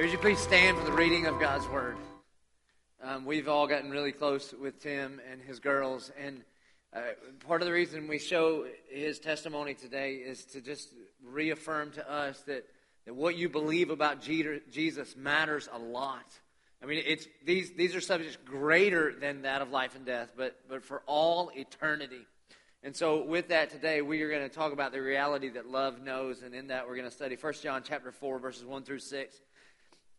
would you please stand for the reading of God's Word? Um, we've all gotten really close with Tim and his girls, and uh, part of the reason we show his testimony today is to just reaffirm to us that, that what you believe about Jesus matters a lot. I mean, it's, these, these are subjects greater than that of life and death, but, but for all eternity. And so with that today, we are going to talk about the reality that love knows, and in that we're going to study 1 John chapter 4, verses 1 through 6.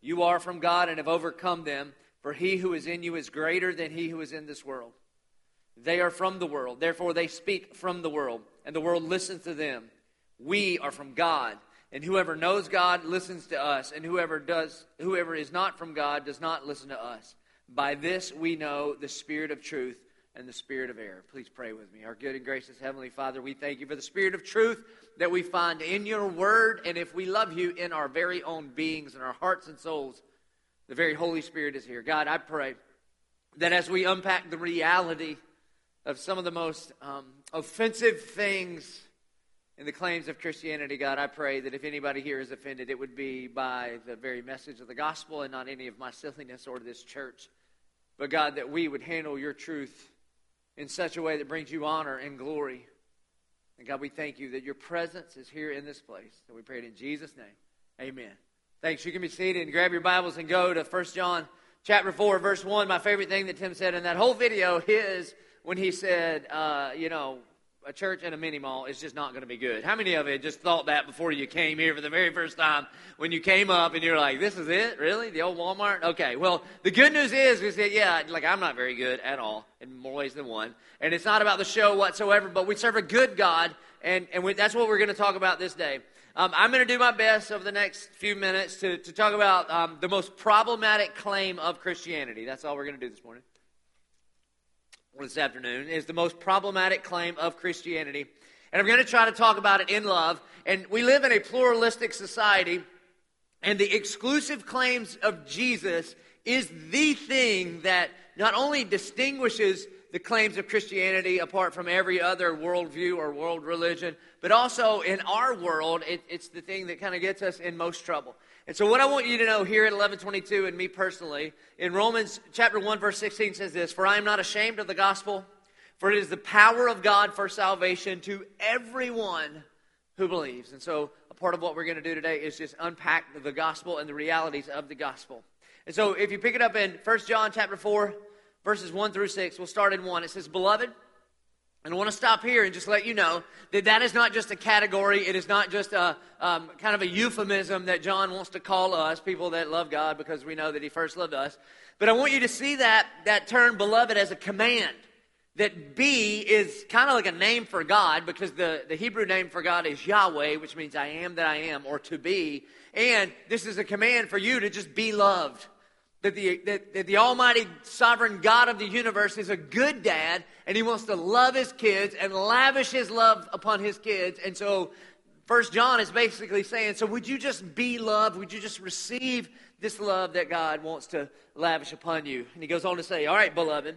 you are from God and have overcome them, for he who is in you is greater than he who is in this world. They are from the world, therefore they speak from the world, and the world listens to them. We are from God, and whoever knows God listens to us, and whoever does whoever is not from God does not listen to us. By this we know the spirit of truth and the spirit of error. Please pray with me. Our good and gracious Heavenly Father, we thank you for the spirit of truth that we find in your word. And if we love you in our very own beings and our hearts and souls, the very Holy Spirit is here. God, I pray that as we unpack the reality of some of the most um, offensive things in the claims of Christianity, God, I pray that if anybody here is offended, it would be by the very message of the gospel and not any of my silliness or this church. But God, that we would handle your truth in such a way that brings you honor and glory. And God, we thank you that your presence is here in this place. And we pray it in Jesus' name. Amen. Thanks. You can be seated and grab your Bibles and go to 1 John chapter 4, verse 1. My favorite thing that Tim said in that whole video is when he said, uh, you know, a church and a mini mall is just not going to be good. How many of you just thought that before you came here for the very first time when you came up and you're like, this is it? Really? The old Walmart? Okay. Well, the good news is, is that, yeah, like I'm not very good at all in more ways than one. And it's not about the show whatsoever, but we serve a good God, and, and we, that's what we're going to talk about this day. Um, I'm going to do my best over the next few minutes to, to talk about um, the most problematic claim of Christianity. That's all we're going to do this morning this afternoon is the most problematic claim of Christianity. And I'm going to try to talk about it in love. And we live in a pluralistic society, and the exclusive claims of Jesus is the thing that not only distinguishes the claims of Christianity apart from every other worldview or world religion, but also in our world, it, it's the thing that kind of gets us in most trouble. And so, what I want you to know here at 1122, and me personally, in Romans chapter 1, verse 16 says this For I am not ashamed of the gospel, for it is the power of God for salvation to everyone who believes. And so, a part of what we're going to do today is just unpack the gospel and the realities of the gospel. And so, if you pick it up in 1 John chapter 4, verses 1 through 6, we'll start in 1. It says, Beloved, and I want to stop here and just let you know that that is not just a category. It is not just a um, kind of a euphemism that John wants to call us, people that love God, because we know that he first loved us. But I want you to see that, that term beloved as a command. That be is kind of like a name for God because the, the Hebrew name for God is Yahweh, which means I am that I am, or to be. And this is a command for you to just be loved that the, that, that, the Almighty Sovereign God of the universe is a good dad and he wants to love his kids and lavish his love upon his kids. And so, First John is basically saying, so would you just be loved? Would you just receive this love that God wants to lavish upon you? And he goes on to say, All right, beloved,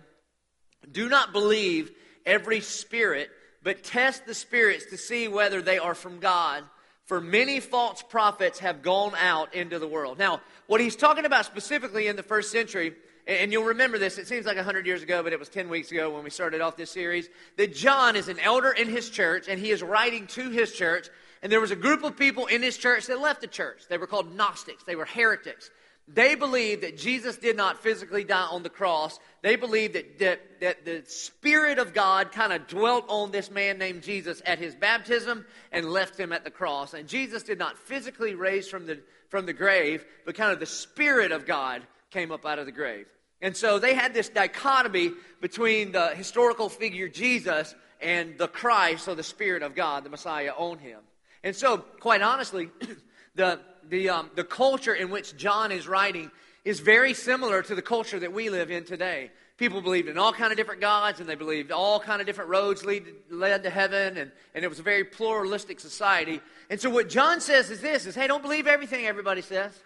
do not believe every spirit, but test the spirits to see whether they are from God for many false prophets have gone out into the world. Now, what he's talking about specifically in the first century, and you'll remember this, it seems like 100 years ago, but it was 10 weeks ago when we started off this series, that John is an elder in his church, and he is writing to his church. And there was a group of people in his church that left the church. They were called Gnostics, they were heretics. They believed that Jesus did not physically die on the cross. They believed that, that, that the Spirit of God kind of dwelt on this man named Jesus at his baptism and left him at the cross. And Jesus did not physically raise from the, from the grave, but kind of the Spirit of God came up out of the grave. And so they had this dichotomy between the historical figure Jesus and the Christ, or the Spirit of God, the Messiah on him. And so, quite honestly, the, the, um, the culture in which John is writing is very similar to the culture that we live in today. People believed in all kind of different gods, and they believed all kind of different roads lead, led to heaven, and, and it was a very pluralistic society. And so what John says is this, is, hey, don't believe everything everybody says,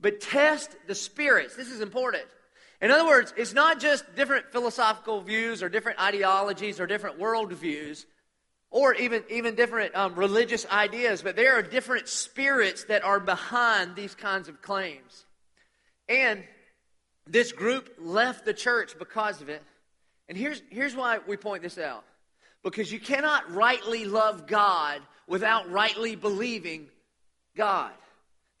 but test the spirits. This is important. In other words, it's not just different philosophical views or different ideologies or different worldviews or even, even different um, religious ideas, but there are different spirits that are behind these kinds of claims. And this group left the church because of it. And here's, here's why we point this out because you cannot rightly love God without rightly believing God.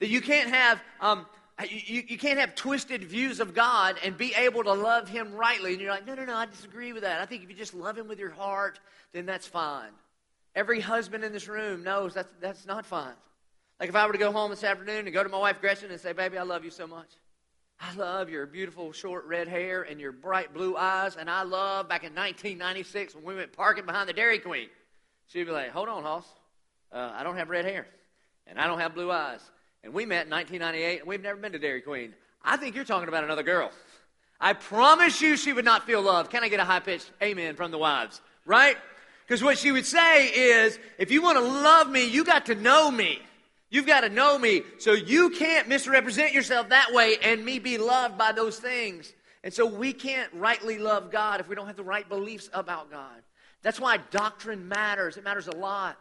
That you can't have um, you, you can't have twisted views of God and be able to love Him rightly. And you're like, no, no, no, I disagree with that. I think if you just love Him with your heart, then that's fine. Every husband in this room knows that's, that's not fine. Like if I were to go home this afternoon and go to my wife Gretchen and say, baby, I love you so much. I love your beautiful short red hair and your bright blue eyes. And I love back in 1996 when we went parking behind the Dairy Queen. She'd be like, hold on, Hoss. Uh, I don't have red hair and I don't have blue eyes and we met in 1998, and we've never been to Dairy Queen. I think you're talking about another girl. I promise you she would not feel loved. Can I get a high pitched amen from the wives? Right? Because what she would say is, if you want to love me, you got to know me. You've got to know me. So you can't misrepresent yourself that way and me be loved by those things. And so we can't rightly love God if we don't have the right beliefs about God. That's why doctrine matters. It matters a lot.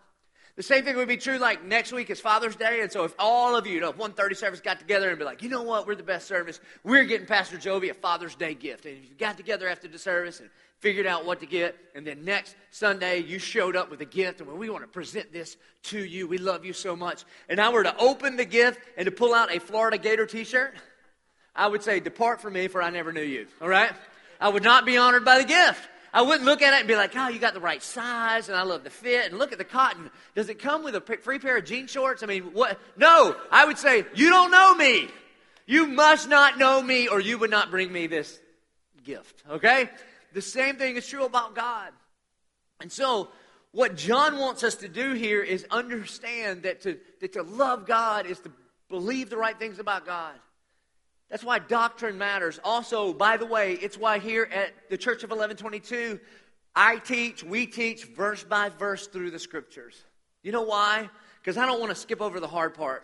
The same thing would be true like next week is Father's Day. And so if all of you, you know, if 130 service got together and be like, you know what, we're the best service, we're getting Pastor Jovi a Father's Day gift. And if you got together after the service and figured out what to get, and then next Sunday you showed up with a gift, and we want to present this to you. We love you so much. And I were to open the gift and to pull out a Florida Gator t shirt, I would say, Depart from me, for I never knew you. All right? I would not be honored by the gift. I wouldn't look at it and be like, oh, you got the right size and I love the fit. And look at the cotton. Does it come with a free pair of jean shorts? I mean, what? No. I would say, you don't know me. You must not know me or you would not bring me this gift. Okay? The same thing is true about God. And so, what John wants us to do here is understand that to, that to love God is to believe the right things about God. That's why doctrine matters. Also, by the way, it's why here at the Church of 1122, I teach, we teach verse by verse through the scriptures. You know why? Because I don't want to skip over the hard part.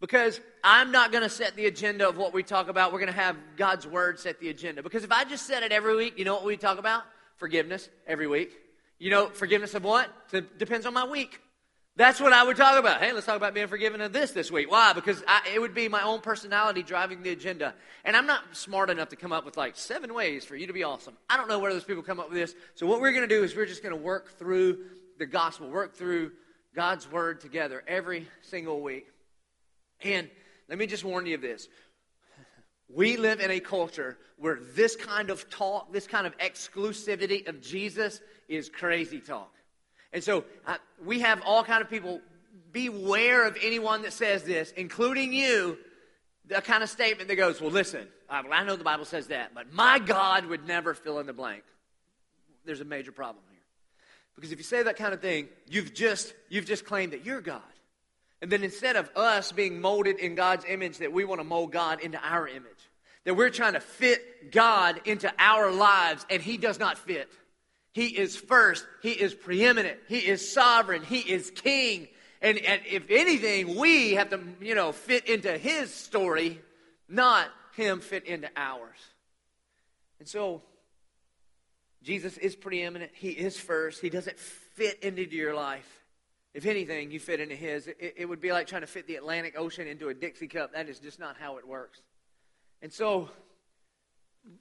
Because I'm not going to set the agenda of what we talk about. We're going to have God's word set the agenda. Because if I just set it every week, you know what we talk about? Forgiveness every week. You know, forgiveness of what? Depends on my week. That's what I would talk about. Hey, let's talk about being forgiven of this this week. Why? Because I, it would be my own personality driving the agenda. And I'm not smart enough to come up with like seven ways for you to be awesome. I don't know where those people come up with this. So, what we're going to do is we're just going to work through the gospel, work through God's word together every single week. And let me just warn you of this. We live in a culture where this kind of talk, this kind of exclusivity of Jesus is crazy talk. And so uh, we have all kind of people. Beware of anyone that says this, including you. The kind of statement that goes, "Well, listen, I, well, I know the Bible says that, but my God would never fill in the blank." There's a major problem here, because if you say that kind of thing, you've just you've just claimed that you're God. And then instead of us being molded in God's image, that we want to mold God into our image. That we're trying to fit God into our lives, and He does not fit. He is first. He is preeminent. He is sovereign. He is king. And, and if anything, we have to, you know, fit into his story, not him fit into ours. And so, Jesus is preeminent. He is first. He doesn't fit into your life. If anything, you fit into his. It, it would be like trying to fit the Atlantic Ocean into a Dixie cup. That is just not how it works. And so,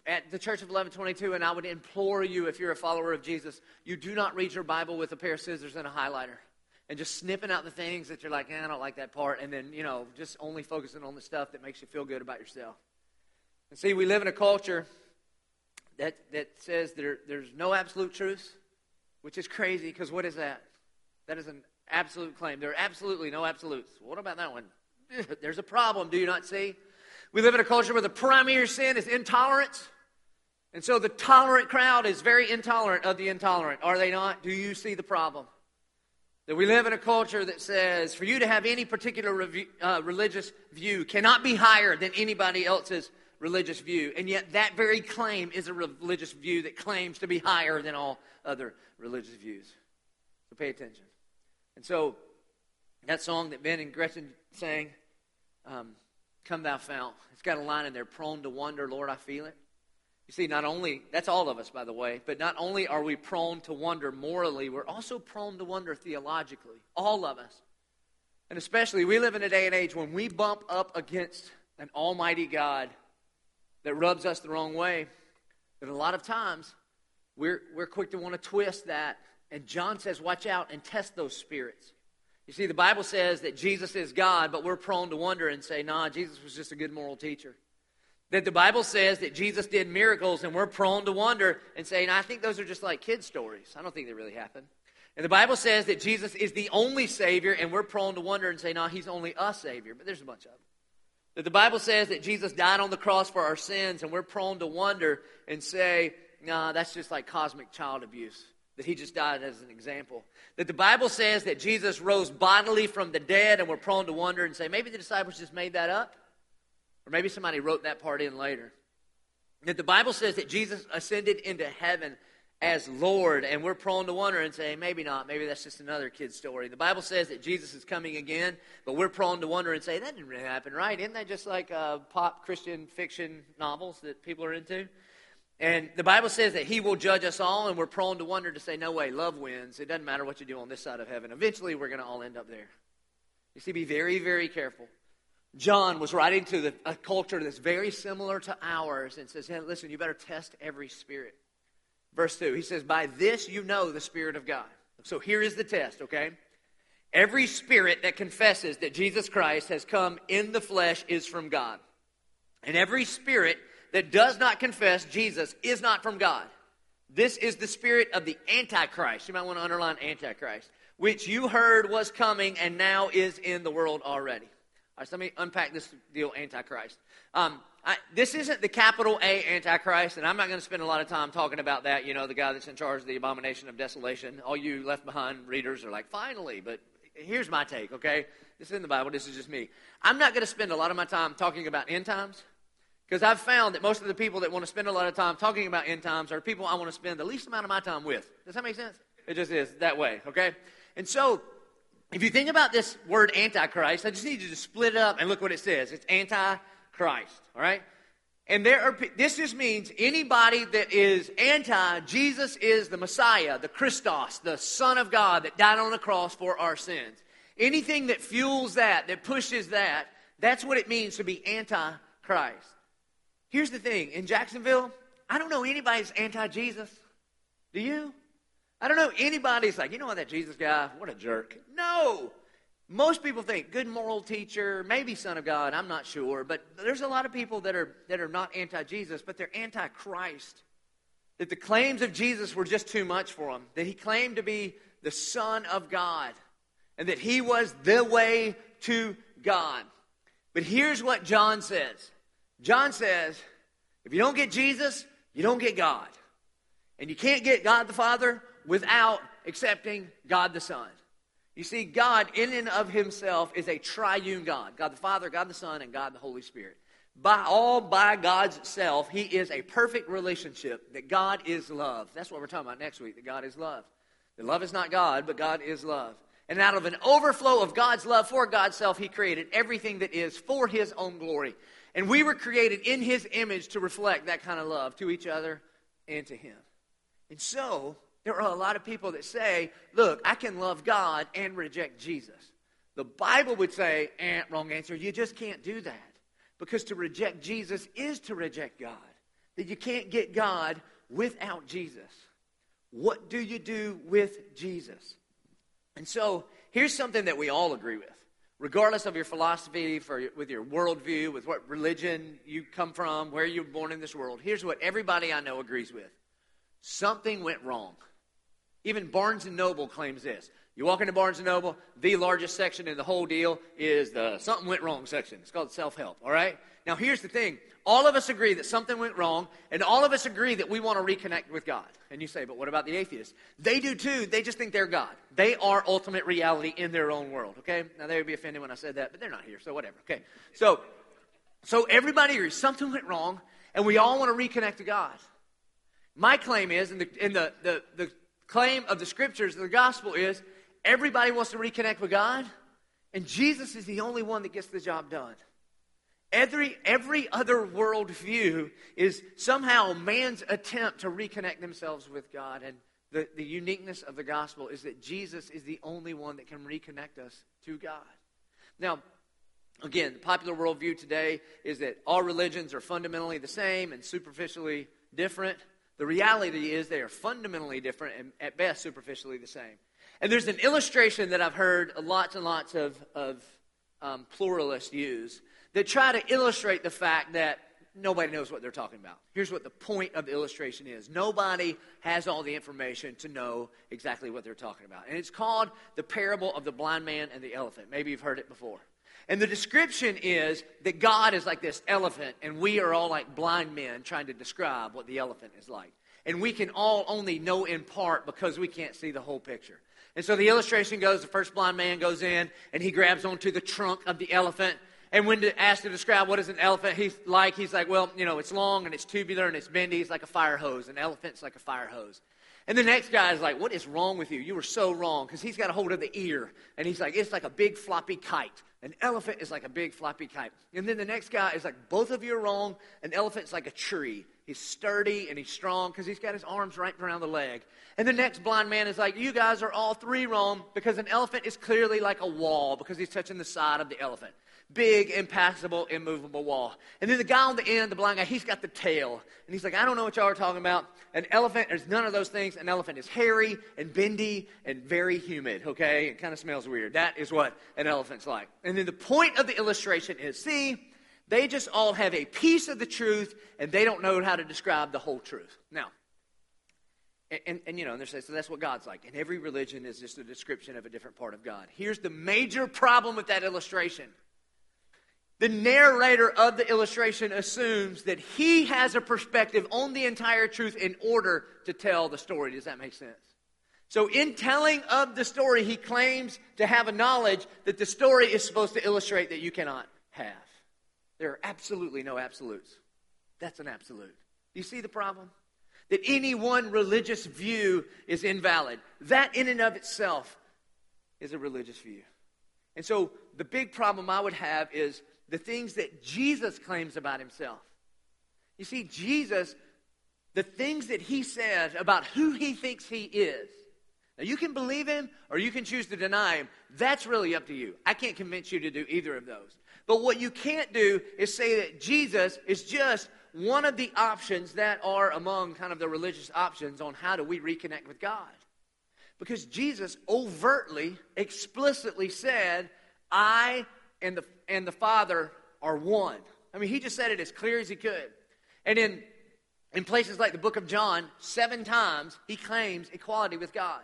at the Church of 1122, and I would implore you, if you're a follower of Jesus, you do not read your Bible with a pair of scissors and a highlighter and just snipping out the things that you're like, eh, I don't like that part, and then, you know, just only focusing on the stuff that makes you feel good about yourself. And see, we live in a culture that, that says there, there's no absolute truth, which is crazy because what is that? That is an absolute claim. There are absolutely no absolutes. What about that one? there's a problem, do you not see? We live in a culture where the primary sin is intolerance. And so the tolerant crowd is very intolerant of the intolerant, are they not? Do you see the problem? That we live in a culture that says for you to have any particular review, uh, religious view cannot be higher than anybody else's religious view. And yet, that very claim is a religious view that claims to be higher than all other religious views. So pay attention. And so, that song that Ben and Gretchen sang, um, Come Thou Fount, it's got a line in there prone to wonder, Lord, I feel it. You see, not only, that's all of us, by the way, but not only are we prone to wonder morally, we're also prone to wonder theologically. All of us. And especially, we live in a day and age when we bump up against an almighty God that rubs us the wrong way, that a lot of times we're, we're quick to want to twist that. And John says, watch out and test those spirits. You see, the Bible says that Jesus is God, but we're prone to wonder and say, nah, Jesus was just a good moral teacher. That the Bible says that Jesus did miracles, and we're prone to wonder and say, nah, I think those are just like kid stories. I don't think they really happened. And the Bible says that Jesus is the only Savior, and we're prone to wonder and say, nah, he's only a Savior. But there's a bunch of them. That the Bible says that Jesus died on the cross for our sins, and we're prone to wonder and say, nah, that's just like cosmic child abuse. That he just died as an example. That the Bible says that Jesus rose bodily from the dead, and we're prone to wonder and say, maybe the disciples just made that up. Or maybe somebody wrote that part in later. That the Bible says that Jesus ascended into heaven as Lord, and we're prone to wonder and say, maybe not, maybe that's just another kid's story. The Bible says that Jesus is coming again, but we're prone to wonder and say, that didn't really happen, right? Isn't that just like uh, pop Christian fiction novels that people are into? And the Bible says that He will judge us all, and we're prone to wonder to say, no way, love wins. It doesn't matter what you do on this side of heaven. Eventually, we're going to all end up there. You see, be very, very careful. John was writing to the, a culture that's very similar to ours and says, hey, listen, you better test every spirit. Verse 2, he says, By this you know the Spirit of God. So here is the test, okay? Every spirit that confesses that Jesus Christ has come in the flesh is from God. And every spirit that does not confess Jesus is not from God. This is the spirit of the Antichrist. You might want to underline Antichrist, which you heard was coming and now is in the world already. All right, so let me unpack this deal, Antichrist. Um, I, this isn't the capital A Antichrist, and I'm not going to spend a lot of time talking about that. You know, the guy that's in charge of the abomination of desolation. All you left behind readers are like, finally. But here's my take, okay? This is in the Bible. This is just me. I'm not going to spend a lot of my time talking about end times because I've found that most of the people that want to spend a lot of time talking about end times are people I want to spend the least amount of my time with. Does that make sense? It just is that way, okay? And so, if you think about this word Antichrist, I just need you to split it up and look what it says. It's antichrist, All right? And there are, this just means anybody that is anti Jesus is the Messiah, the Christos, the Son of God that died on the cross for our sins. Anything that fuels that, that pushes that, that's what it means to be anti Christ. Here's the thing in Jacksonville, I don't know anybody's anti Jesus. Do you? I don't know anybody's like, you know what, that Jesus guy, what a jerk. No. Most people think good moral teacher, maybe son of God, I'm not sure, but there's a lot of people that are that are not anti-Jesus, but they're anti-Christ. That the claims of Jesus were just too much for them. That he claimed to be the son of God and that he was the way to God. But here's what John says. John says, if you don't get Jesus, you don't get God. And you can't get God the Father without accepting God the Son. You see, God, in and of himself, is a triune God God the Father, God the Son, and God the Holy Spirit. By all by God's self, he is a perfect relationship, that God is love. That's what we're talking about next week, that God is love. That love is not God, but God is love. And out of an overflow of God's love for God's self, he created everything that is for his own glory. And we were created in his image to reflect that kind of love to each other and to him. And so, there are a lot of people that say, look, I can love God and reject Jesus. The Bible would say, eh, wrong answer. You just can't do that. Because to reject Jesus is to reject God. That you can't get God without Jesus. What do you do with Jesus? And so here's something that we all agree with. Regardless of your philosophy, for, with your worldview, with what religion you come from, where you were born in this world, here's what everybody I know agrees with something went wrong. Even Barnes and Noble claims this. You walk into Barnes & Noble, the largest section in the whole deal is the something went wrong section. It's called self-help, all right? Now here's the thing. All of us agree that something went wrong, and all of us agree that we want to reconnect with God. And you say, but what about the atheists? They do too. They just think they're God. They are ultimate reality in their own world, okay? Now they would be offended when I said that, but they're not here, so whatever, okay? So, so everybody agrees something went wrong, and we all want to reconnect to God. My claim is, and the, and the, the, the claim of the scriptures, and the gospel is, everybody wants to reconnect with God, and Jesus is the only one that gets the job done. Every, every other worldview is somehow man's attempt to reconnect themselves with God. And the, the uniqueness of the gospel is that Jesus is the only one that can reconnect us to God. Now, again, the popular worldview today is that all religions are fundamentally the same and superficially different. The reality is they are fundamentally different and at best superficially the same. And there's an illustration that I've heard lots and lots of, of um, pluralists use that try to illustrate the fact that nobody knows what they're talking about. Here's what the point of the illustration is nobody has all the information to know exactly what they're talking about. And it's called the parable of the blind man and the elephant. Maybe you've heard it before. And the description is that God is like this elephant, and we are all like blind men trying to describe what the elephant is like. And we can all only know in part because we can't see the whole picture. And so the illustration goes the first blind man goes in, and he grabs onto the trunk of the elephant and when asked to describe what is an elephant, he's like, he's like, well, you know, it's long and it's tubular and it's bendy. It's like a fire hose. An elephant's like a fire hose. And the next guy is like, what is wrong with you? You were so wrong. Because he's got a hold of the ear. And he's like, it's like a big floppy kite. An elephant is like a big floppy kite. And then the next guy is like, both of you are wrong. An elephant's like a tree. He's sturdy and he's strong because he's got his arms wrapped around the leg. And the next blind man is like, you guys are all three wrong because an elephant is clearly like a wall because he's touching the side of the elephant big, impassable, immovable wall. And then the guy on the end, the blind guy, he's got the tail. And he's like, I don't know what y'all are talking about. An elephant, there's none of those things. An elephant is hairy and bendy and very humid, okay? It kind of smells weird. That is what an elephant's like. And then the point of the illustration is see, they just all have a piece of the truth and they don't know how to describe the whole truth. Now, and, and, and, you know, and they say, so that's what God's like. And every religion is just a description of a different part of God. Here's the major problem with that illustration the narrator of the illustration assumes that he has a perspective on the entire truth in order to tell the story. Does that make sense? So, in telling of the story, he claims to have a knowledge that the story is supposed to illustrate that you cannot have. There are absolutely no absolutes. That's an absolute. You see the problem? That any one religious view is invalid. That, in and of itself, is a religious view. And so, the big problem I would have is the things that Jesus claims about himself. You see, Jesus, the things that he says about who he thinks he is. Now, you can believe him or you can choose to deny him. That's really up to you. I can't convince you to do either of those. But what you can't do is say that Jesus is just one of the options that are among kind of the religious options on how do we reconnect with God. Because Jesus overtly, explicitly said, I and the, and the Father are one. I mean, he just said it as clear as he could. And in, in places like the book of John, seven times he claims equality with God.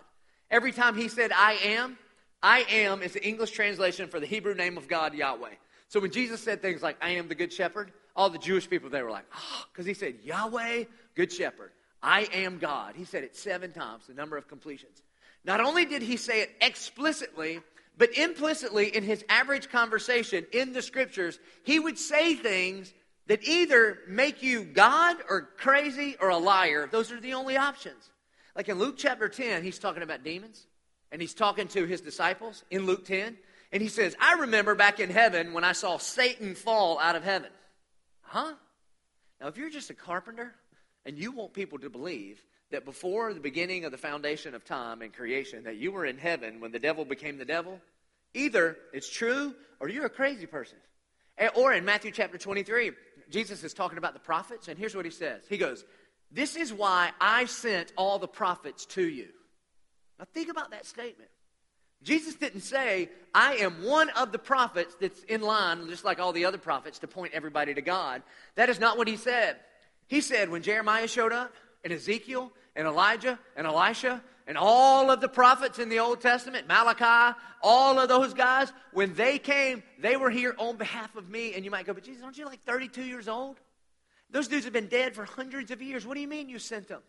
Every time he said, I am, I am is the English translation for the Hebrew name of God, Yahweh. So when Jesus said things like, I am the good shepherd, all the Jewish people, they were like, ah, oh, because he said, Yahweh, good shepherd. I am God. He said it seven times, the number of completions. Not only did he say it explicitly, but implicitly, in his average conversation in the scriptures, he would say things that either make you God or crazy or a liar. Those are the only options. Like in Luke chapter 10, he's talking about demons, and he's talking to his disciples in Luke 10. And he says, I remember back in heaven when I saw Satan fall out of heaven. Huh? Now, if you're just a carpenter and you want people to believe that before the beginning of the foundation of time and creation, that you were in heaven when the devil became the devil, either it's true or you're a crazy person. Or in Matthew chapter 23, Jesus is talking about the prophets, and here's what he says He goes, This is why I sent all the prophets to you. Now, think about that statement. Jesus didn't say, I am one of the prophets that's in line, just like all the other prophets, to point everybody to God. That is not what he said. He said, when Jeremiah showed up, and Ezekiel, and Elijah, and Elisha, And all of the prophets in the Old Testament, Malachi, all of those guys, when they came, they were here on behalf of me. And you might go, but Jesus, aren't you like 32 years old? Those dudes have been dead for hundreds of years. What do you mean you sent them?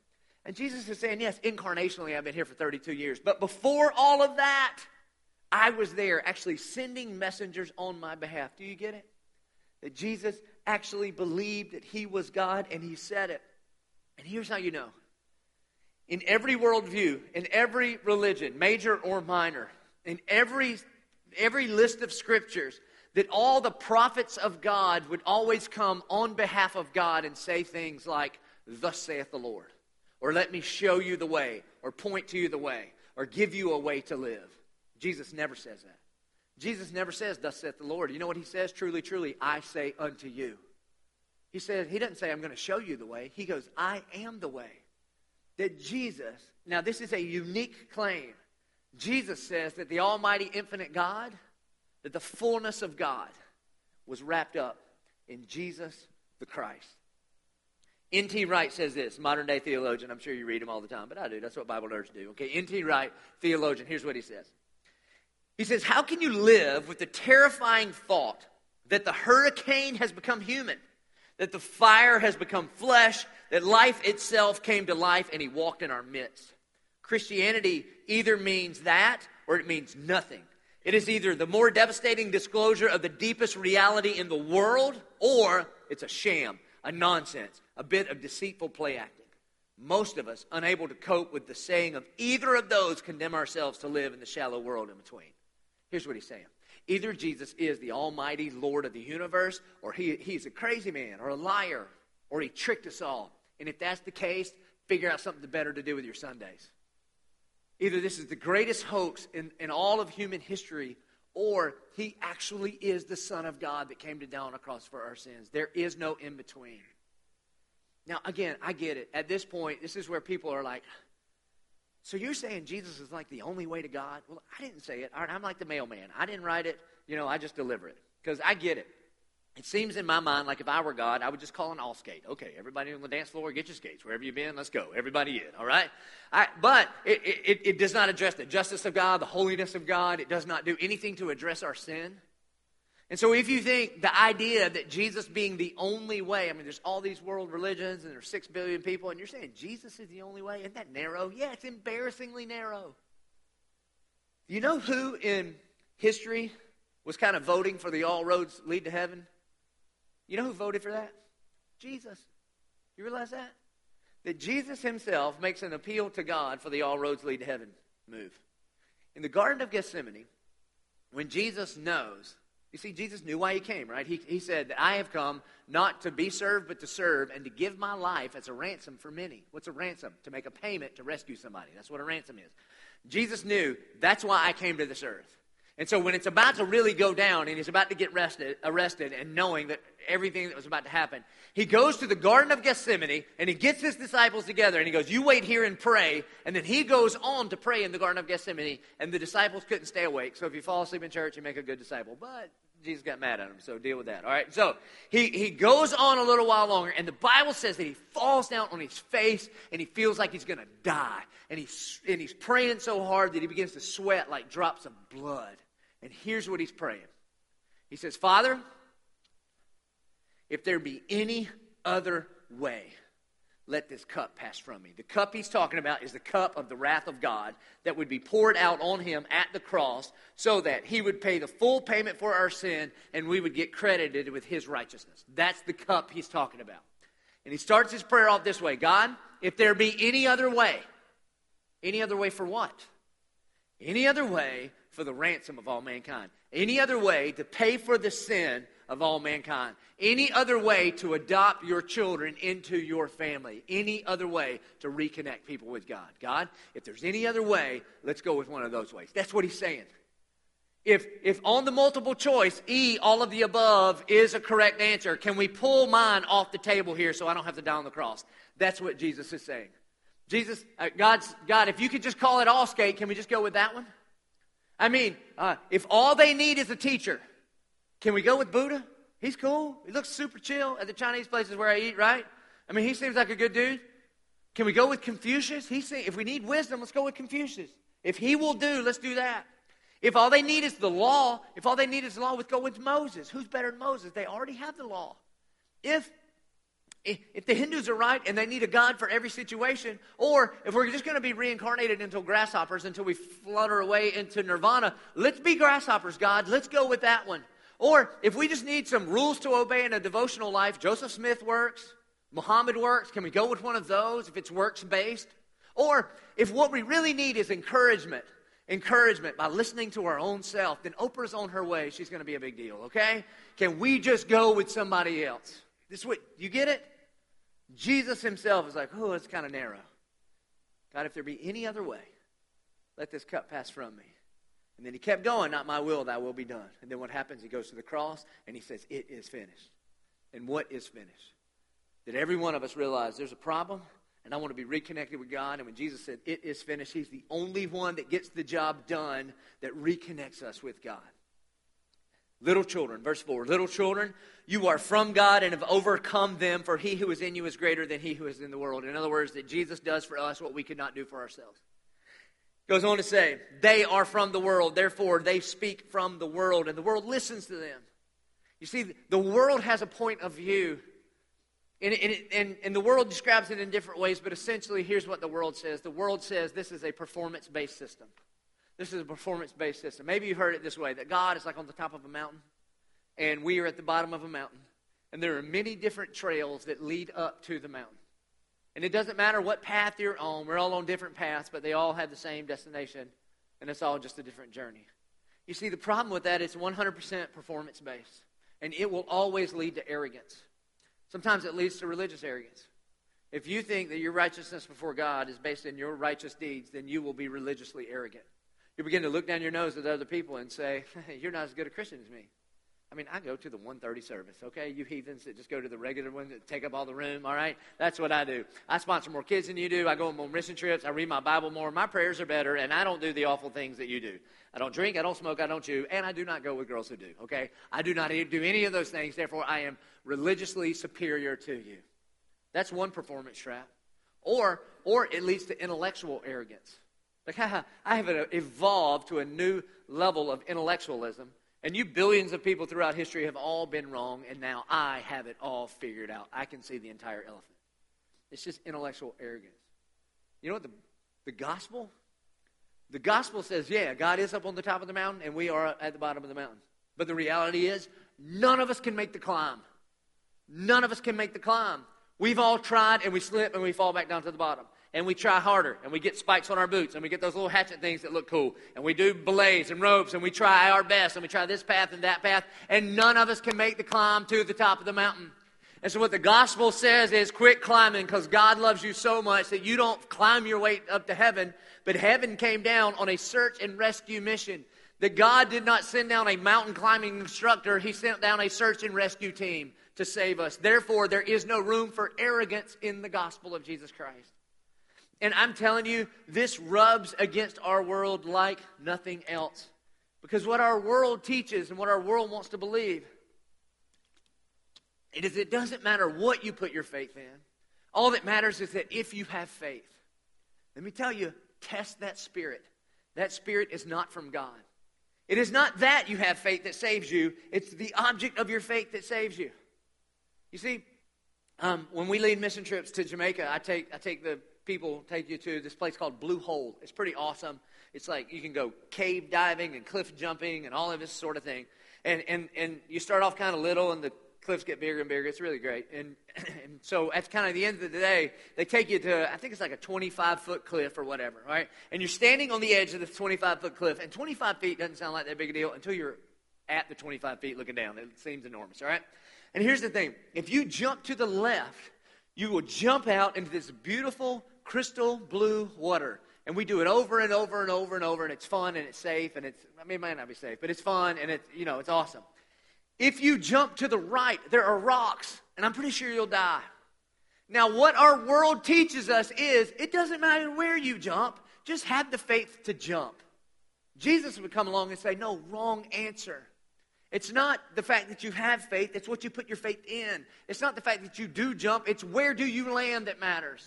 And Jesus is saying, yes, incarnationally, I've been here for 32 years. But before all of that, I was there actually sending messengers on my behalf. Do you get it? That Jesus actually believed that he was God and he said it. And here's how you know in every worldview, in every religion, major or minor, in every, every list of scriptures, that all the prophets of God would always come on behalf of God and say things like, Thus saith the Lord, or let me show you the way, or point to you the way, or give you a way to live. Jesus never says that. Jesus never says, Thus saith the Lord. You know what he says? Truly, truly, I say unto you. He says, He doesn't say, I'm going to show you the way. He goes, I am the way that Jesus, now this is a unique claim. Jesus says that the Almighty, infinite God, that the fullness of God was wrapped up in Jesus the Christ. N.T. Wright says this, modern day theologian. I'm sure you read him all the time, but I do. That's what Bible nerds do. Okay, N.T. Wright, theologian. Here's what he says He says, How can you live with the terrifying thought that the hurricane has become human, that the fire has become flesh, that life itself came to life and he walked in our midst. Christianity either means that or it means nothing. It is either the more devastating disclosure of the deepest reality in the world or it's a sham, a nonsense, a bit of deceitful play acting. Most of us, unable to cope with the saying of either of those, condemn ourselves to live in the shallow world in between. Here's what he's saying either Jesus is the almighty Lord of the universe, or he, he's a crazy man, or a liar, or he tricked us all. And if that's the case, figure out something better to do with your Sundays. Either this is the greatest hoax in, in all of human history, or he actually is the Son of God that came to die on a cross for our sins. There is no in between. Now, again, I get it. At this point, this is where people are like, so you're saying Jesus is like the only way to God? Well, I didn't say it. All right, I'm like the mailman. I didn't write it. You know, I just deliver it. Because I get it. It seems in my mind like if I were God, I would just call an all skate. Okay, everybody on the dance floor, get your skates. Wherever you've been, let's go. Everybody in, all right? I, but it, it, it does not address the justice of God, the holiness of God. It does not do anything to address our sin. And so if you think the idea that Jesus being the only way, I mean, there's all these world religions and there's six billion people, and you're saying Jesus is the only way? Isn't that narrow? Yeah, it's embarrassingly narrow. You know who in history was kind of voting for the all roads lead to heaven? You know who voted for that? Jesus. You realize that? That Jesus himself makes an appeal to God for the all roads lead to heaven move. In the Garden of Gethsemane, when Jesus knows, you see, Jesus knew why he came, right? He, he said that I have come not to be served, but to serve and to give my life as a ransom for many. What's a ransom? To make a payment to rescue somebody. That's what a ransom is. Jesus knew that's why I came to this earth. And so when it's about to really go down and he's about to get arrested, arrested and knowing that everything that was about to happen, he goes to the Garden of Gethsemane and he gets his disciples together and he goes, You wait here and pray. And then he goes on to pray in the Garden of Gethsemane and the disciples couldn't stay awake. So if you fall asleep in church, you make a good disciple. But Jesus got mad at him, so deal with that. All right, so he, he goes on a little while longer, and the Bible says that he falls down on his face and he feels like he's to die. And he's, and he's praying so hard that he begins to sweat like drops of blood. And here's what he's praying He says, Father, if there be any other way, let this cup pass from me. The cup he's talking about is the cup of the wrath of God that would be poured out on him at the cross so that he would pay the full payment for our sin and we would get credited with his righteousness. That's the cup he's talking about. And he starts his prayer off this way God, if there be any other way, any other way for what? Any other way for the ransom of all mankind. Any other way to pay for the sin of all mankind. Any other way to adopt your children into your family. Any other way to reconnect people with God. God, if there's any other way, let's go with one of those ways. That's what he's saying. If, if on the multiple choice, E, all of the above, is a correct answer, can we pull mine off the table here so I don't have to die on the cross? That's what Jesus is saying. Jesus, uh, God's, God, if you could just call it all skate, can we just go with that one? I mean, uh, if all they need is a teacher, can we go with Buddha? He's cool. He looks super chill at the Chinese places where I eat, right? I mean, he seems like a good dude. Can we go with Confucius? He's saying if we need wisdom, let's go with Confucius. If he will do, let's do that. If all they need is the law, if all they need is the law, let's go with Moses. Who's better than Moses? They already have the law. If if the Hindus are right and they need a God for every situation, or if we're just going to be reincarnated into grasshoppers until we flutter away into nirvana, let's be grasshoppers, God. Let's go with that one. Or if we just need some rules to obey in a devotional life, Joseph Smith works, Muhammad works. Can we go with one of those if it's works based? Or if what we really need is encouragement, encouragement by listening to our own self, then Oprah's on her way. She's going to be a big deal, okay? Can we just go with somebody else? This what you get it? Jesus himself is like, oh, it's kind of narrow. God, if there be any other way, let this cup pass from me. And then he kept going, not my will, thy will be done. And then what happens? He goes to the cross and he says, It is finished. And what is finished? That every one of us realize there's a problem and I want to be reconnected with God. And when Jesus said, It is finished, he's the only one that gets the job done that reconnects us with God. Little children, verse 4 Little children, you are from God and have overcome them, for he who is in you is greater than he who is in the world. In other words, that Jesus does for us what we could not do for ourselves. Goes on to say, They are from the world, therefore they speak from the world, and the world listens to them. You see, the world has a point of view, and, and, and, and the world describes it in different ways, but essentially, here's what the world says the world says this is a performance based system. This is a performance based system. Maybe you've heard it this way that God is like on the top of a mountain, and we are at the bottom of a mountain. And there are many different trails that lead up to the mountain. And it doesn't matter what path you're on, we're all on different paths, but they all have the same destination, and it's all just a different journey. You see, the problem with that is 100% performance based, and it will always lead to arrogance. Sometimes it leads to religious arrogance. If you think that your righteousness before God is based in your righteous deeds, then you will be religiously arrogant. You begin to look down your nose at other people and say, You're not as good a Christian as me. I mean, I go to the 130 service, okay? You heathens that just go to the regular one that take up all the room, all right? That's what I do. I sponsor more kids than you do. I go on more mission trips. I read my Bible more. My prayers are better, and I don't do the awful things that you do. I don't drink, I don't smoke, I don't chew, and I do not go with girls who do, okay? I do not do any of those things. Therefore, I am religiously superior to you. That's one performance trap. Or, or it leads to intellectual arrogance. Like, I have evolved to a new level of intellectualism, and you billions of people throughout history have all been wrong, and now I have it all figured out. I can see the entire elephant. It's just intellectual arrogance. You know what the, the gospel? The gospel says, yeah, God is up on the top of the mountain, and we are at the bottom of the mountain. But the reality is, none of us can make the climb. None of us can make the climb. We've all tried, and we slip, and we fall back down to the bottom and we try harder and we get spikes on our boots and we get those little hatchet things that look cool and we do belays and ropes and we try our best and we try this path and that path and none of us can make the climb to the top of the mountain. And so what the gospel says is quit climbing because God loves you so much that you don't climb your way up to heaven, but heaven came down on a search and rescue mission. That God did not send down a mountain climbing instructor, He sent down a search and rescue team to save us. Therefore, there is no room for arrogance in the gospel of Jesus Christ. And I'm telling you, this rubs against our world like nothing else. Because what our world teaches and what our world wants to believe, it is it doesn't matter what you put your faith in. All that matters is that if you have faith, let me tell you, test that spirit. That spirit is not from God. It is not that you have faith that saves you, it's the object of your faith that saves you. You see, um, when we lead mission trips to Jamaica, I take, I take the people take you to this place called Blue Hole. It's pretty awesome. It's like you can go cave diving and cliff jumping and all of this sort of thing. And, and, and you start off kind of little and the cliffs get bigger and bigger. It's really great. And, and so at kind of the end of the day, they take you to, I think it's like a 25 foot cliff or whatever, right? And you're standing on the edge of this 25 foot cliff. And 25 feet doesn't sound like that big a deal until you're at the 25 feet looking down. It seems enormous, all right? And here's the thing if you jump to the left, you will jump out into this beautiful crystal blue water. And we do it over and over and over and over, and it's fun and it's safe, and it's, I mean, it might not be safe, but it's fun and it's, you know, it's awesome. If you jump to the right, there are rocks, and I'm pretty sure you'll die. Now, what our world teaches us is it doesn't matter where you jump, just have the faith to jump. Jesus would come along and say, No, wrong answer. It's not the fact that you have faith, it's what you put your faith in. It's not the fact that you do jump, it's where do you land that matters.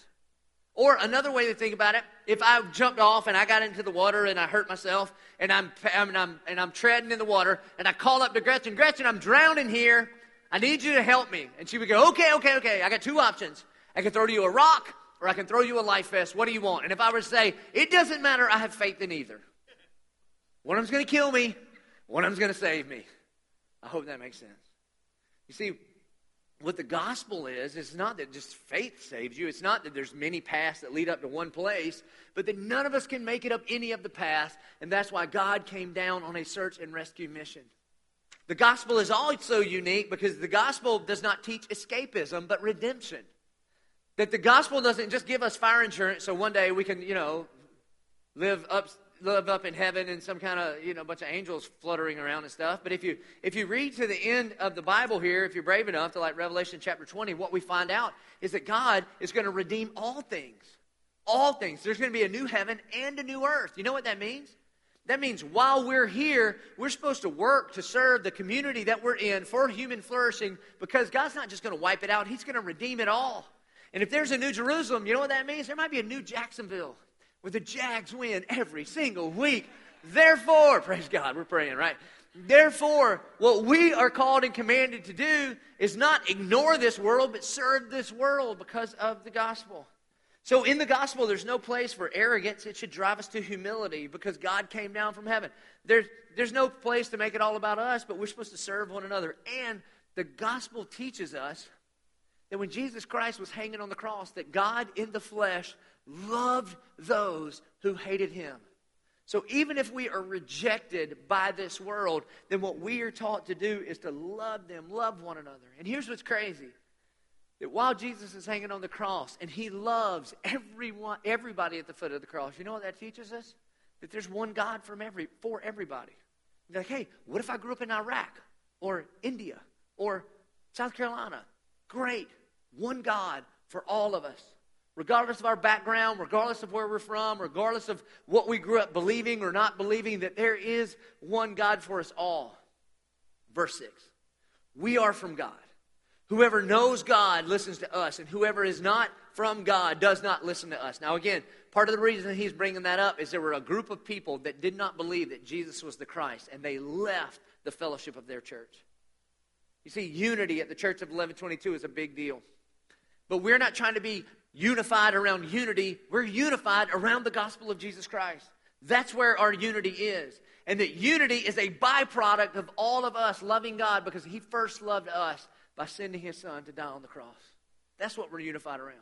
Or another way to think about it, if I jumped off and I got into the water and I hurt myself and I'm, and I'm, and I'm treading in the water and I call up to Gretchen, Gretchen, I'm drowning here. I need you to help me. And she would go, okay, okay, okay. I got two options. I can throw you a rock or I can throw you a life vest. What do you want? And if I were to say, it doesn't matter, I have faith in either. One of them's going to kill me, one of them's going to save me. I hope that makes sense. You see, what the gospel is, is not that just faith saves you. It's not that there's many paths that lead up to one place, but that none of us can make it up any of the paths. And that's why God came down on a search and rescue mission. The gospel is also unique because the gospel does not teach escapism, but redemption. That the gospel doesn't just give us fire insurance so one day we can, you know, live up live up in heaven and some kind of you know bunch of angels fluttering around and stuff. But if you if you read to the end of the bible here if you're brave enough to like revelation chapter 20 what we find out is that god is going to redeem all things. All things. There's going to be a new heaven and a new earth. You know what that means? That means while we're here we're supposed to work to serve the community that we're in for human flourishing because god's not just going to wipe it out. He's going to redeem it all. And if there's a new jerusalem you know what that means? There might be a new jacksonville where the Jags win every single week. Therefore, praise God, we're praying, right? Therefore, what we are called and commanded to do is not ignore this world, but serve this world because of the gospel. So, in the gospel, there's no place for arrogance. It should drive us to humility because God came down from heaven. There's, there's no place to make it all about us, but we're supposed to serve one another. And the gospel teaches us that when Jesus Christ was hanging on the cross, that God in the flesh loved those who hated him. So even if we are rejected by this world, then what we are taught to do is to love them, love one another. And here's what's crazy. That while Jesus is hanging on the cross and he loves everyone, everybody at the foot of the cross, you know what that teaches us? That there's one God from every, for everybody. You're like, hey, what if I grew up in Iraq or India or South Carolina? Great. One God for all of us regardless of our background, regardless of where we're from, regardless of what we grew up believing or not believing, that there is one God for us all. Verse 6 We are from God. Whoever knows God listens to us, and whoever is not from God does not listen to us. Now, again, part of the reason he's bringing that up is there were a group of people that did not believe that Jesus was the Christ, and they left the fellowship of their church. You see, unity at the church of 1122 is a big deal. But we're not trying to be unified around unity. We're unified around the gospel of Jesus Christ. That's where our unity is. And that unity is a byproduct of all of us loving God because He first loved us by sending His Son to die on the cross. That's what we're unified around.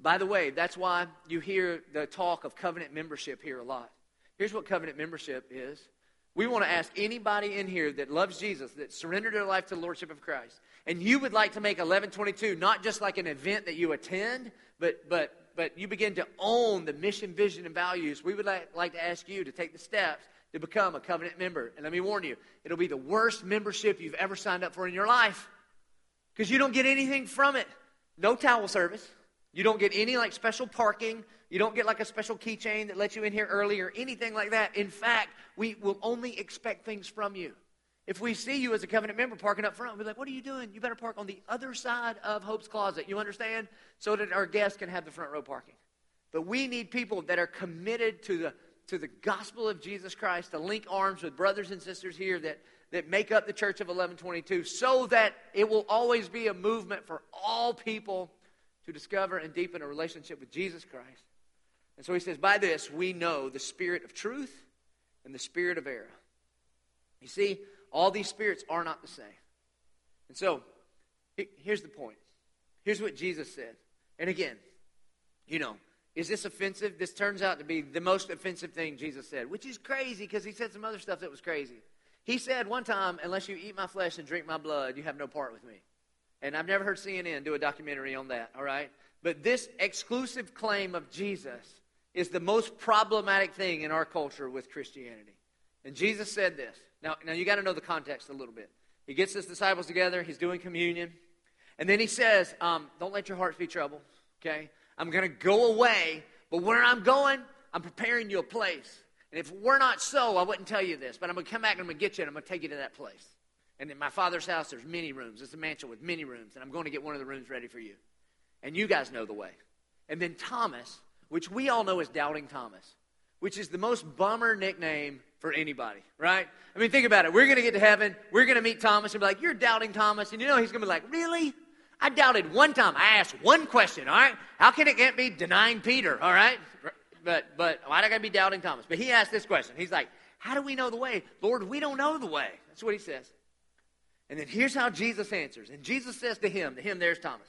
By the way, that's why you hear the talk of covenant membership here a lot. Here's what covenant membership is. We want to ask anybody in here that loves Jesus, that surrendered their life to the Lordship of Christ, and you would like to make 1122 not just like an event that you attend, but, but, but you begin to own the mission, vision, and values, we would like, like to ask you to take the steps to become a covenant member. And let me warn you, it'll be the worst membership you've ever signed up for in your life because you don't get anything from it. No towel service. You don't get any like special parking. You don't get like a special keychain that lets you in here early or anything like that. In fact, we will only expect things from you. If we see you as a covenant member parking up front, we're like, what are you doing? You better park on the other side of Hope's Closet. You understand? So that our guests can have the front row parking. But we need people that are committed to the, to the gospel of Jesus Christ, to link arms with brothers and sisters here that, that make up the church of 1122, so that it will always be a movement for all people to discover and deepen a relationship with Jesus Christ. And so he says, by this we know the spirit of truth and the spirit of error. You see, all these spirits are not the same. And so, here's the point. Here's what Jesus said. And again, you know, is this offensive? This turns out to be the most offensive thing Jesus said, which is crazy because he said some other stuff that was crazy. He said one time, unless you eat my flesh and drink my blood, you have no part with me. And I've never heard CNN do a documentary on that, all right? But this exclusive claim of Jesus is the most problematic thing in our culture with Christianity. And Jesus said this now, now you got to know the context a little bit. He gets his disciples together. He's doing communion. And then he says, um, Don't let your hearts be troubled. Okay? I'm going to go away, but where I'm going, I'm preparing you a place. And if we're not so, I wouldn't tell you this, but I'm going to come back and I'm going to get you and I'm going to take you to that place. And in my father's house, there's many rooms. It's a mansion with many rooms, and I'm going to get one of the rooms ready for you. And you guys know the way. and then Thomas, which we all know as Doubting Thomas, which is the most bummer nickname for anybody, right? I mean, think about it. We're going to get to heaven. We're going to meet Thomas and be like, You're doubting Thomas. And you know, he's going to be like, Really? I doubted one time. I asked one question, all right? How can it me denying Peter, all right? But, but why do I got to be doubting Thomas? But he asked this question. He's like, How do we know the way? Lord, we don't know the way. That's what he says. And then here's how Jesus answers. And Jesus says to him, to him, there's Thomas.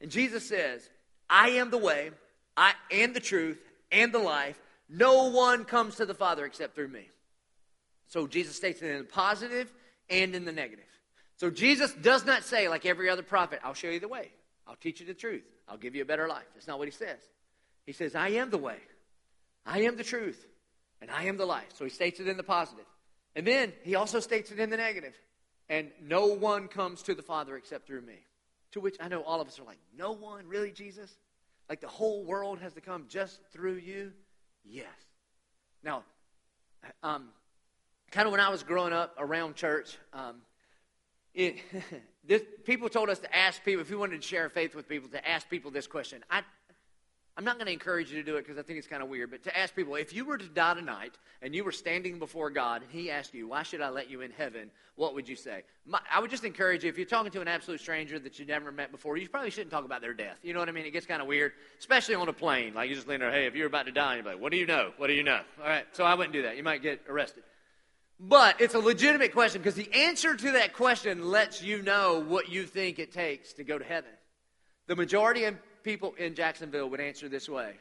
And Jesus says, I am the way, I am the truth, and the life. No one comes to the Father except through me. So Jesus states it in the positive and in the negative. So Jesus does not say, like every other prophet, I'll show you the way. I'll teach you the truth. I'll give you a better life. That's not what he says. He says, I am the way. I am the truth. And I am the life. So he states it in the positive. And then he also states it in the negative. And no one comes to the Father except through me. To which I know all of us are like, No one? Really, Jesus? Like the whole world has to come just through you? Yes. Now, um, kind of when I was growing up around church, um, it, this, people told us to ask people, if we wanted to share faith with people, to ask people this question. I, I'm not going to encourage you to do it because I think it's kind of weird, but to ask people, if you were to die tonight and you were standing before God and He asked you, Why should I let you in heaven? What would you say? My, I would just encourage you, if you're talking to an absolute stranger that you never met before, you probably shouldn't talk about their death. You know what I mean? It gets kind of weird, especially on a plane. Like you just lean there, Hey, if you're about to die, you're like, What do you know? What do you know? All right, so I wouldn't do that. You might get arrested. But it's a legitimate question because the answer to that question lets you know what you think it takes to go to heaven. The majority of people in Jacksonville would answer this way.